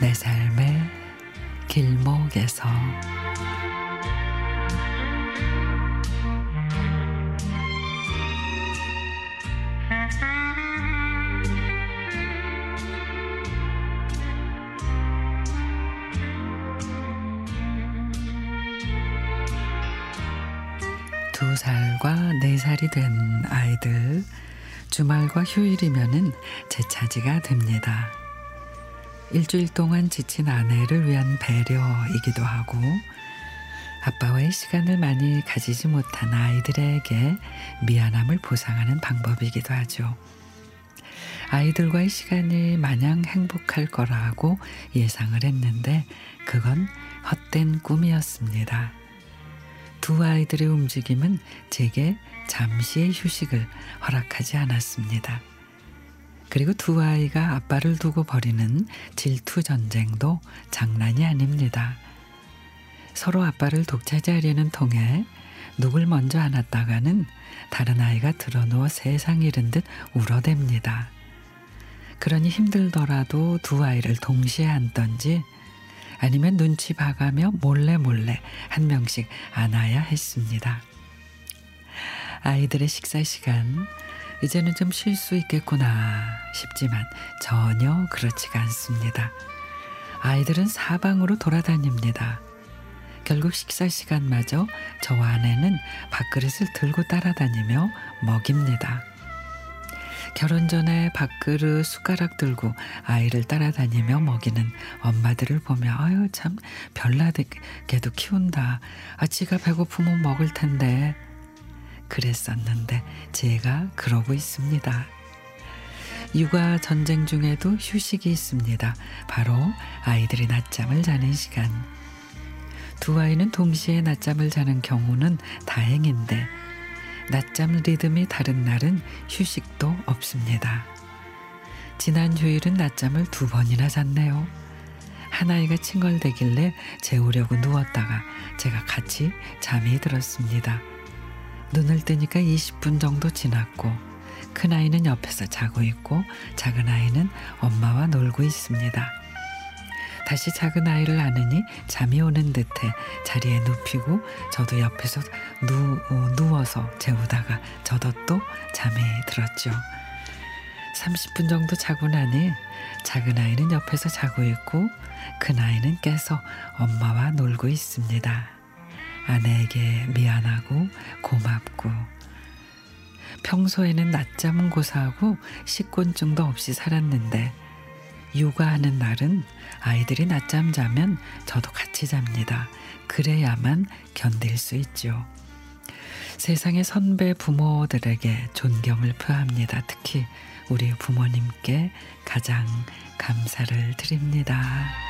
내 삶의 길목에서 두 살과 네 살이 된 아이들 주말과 휴일이면은 제 차지가 됩니다. 일주일 동안 지친 아내를 위한 배려이기도 하고 아빠와의 시간을 많이 가지지 못한 아이들에게 미안함을 보상하는 방법이기도 하죠. 아이들과의 시간이 마냥 행복할 거라고 예상을 했는데 그건 헛된 꿈이었습니다. 두 아이들의 움직임은 제게 잠시의 휴식을 허락하지 않았습니다. 그리고 두 아이가 아빠를 두고 벌이는 질투 전쟁도 장난이 아닙니다. 서로 아빠를 독차지하려는 통에 누굴 먼저 안았다가는 다른 아이가 드러누워 세상 잃은 듯 울어댑니다. 그러니 힘들더라도 두 아이를 동시에 안던지 아니면 눈치 봐가며 몰래 몰래 한 명씩 안아야 했습니다. 아이들의 식사 시간 이제는 좀 쉴 수 있겠구나 싶지만 전혀 그렇지가 않습니다. 아이들은 사방으로 돌아다닙니다. 결국 식사 시간마저 저와 아내는 밥그릇을 들고 따라다니며 먹입니다. 결혼 전에 밥그릇 숟가락 들고 아이를 따라다니며 먹이는 엄마들을 보며 아유 참 별나게도 키운다. 아 지가 배고프면 먹을 텐데 그랬었는데 제가 그러고 있습니다. 육아 전쟁 중에도 휴식이 있습니다. 바로 아이들이 낮잠을 자는 시간. 두 아이는 동시에 낮잠을 자는 경우는 다행인데 낮잠 리듬이 다른 날은 휴식도 없습니다. 지난 휴일은 낮잠을 두 번이나 잤네요. 한 아이가 칭얼대길래 재우려고 누웠다가 제가 같이 잠이 들었습니다. 눈을 뜨니까 20분 정도 지났고 큰 아이는 옆에서 자고 있고 작은 아이는 엄마와 놀고 있습니다. 다시 작은 아이를 안으니 잠이 오는 듯해 자리에 눕히고 저도 옆에서 누, 어, 누워서 재우다가 저도 또 잠이 들었죠. 30분 정도 자고 나니 작은 아이는 옆에서 자고 있고 큰 아이는 깨서 엄마와 놀고 있습니다. 아내에게 미안하고 고맙고 평소에는 낮잠은 고사하고 식곤증도 없이 살았는데 육아하는 날은 아이들이 낮잠 자면 저도 같이 잡니다. 그래야만 견딜 수 있죠. 세상의 선배 부모들에게 존경을 표합니다. 특히 우리 부모님께 가장 감사를 드립니다.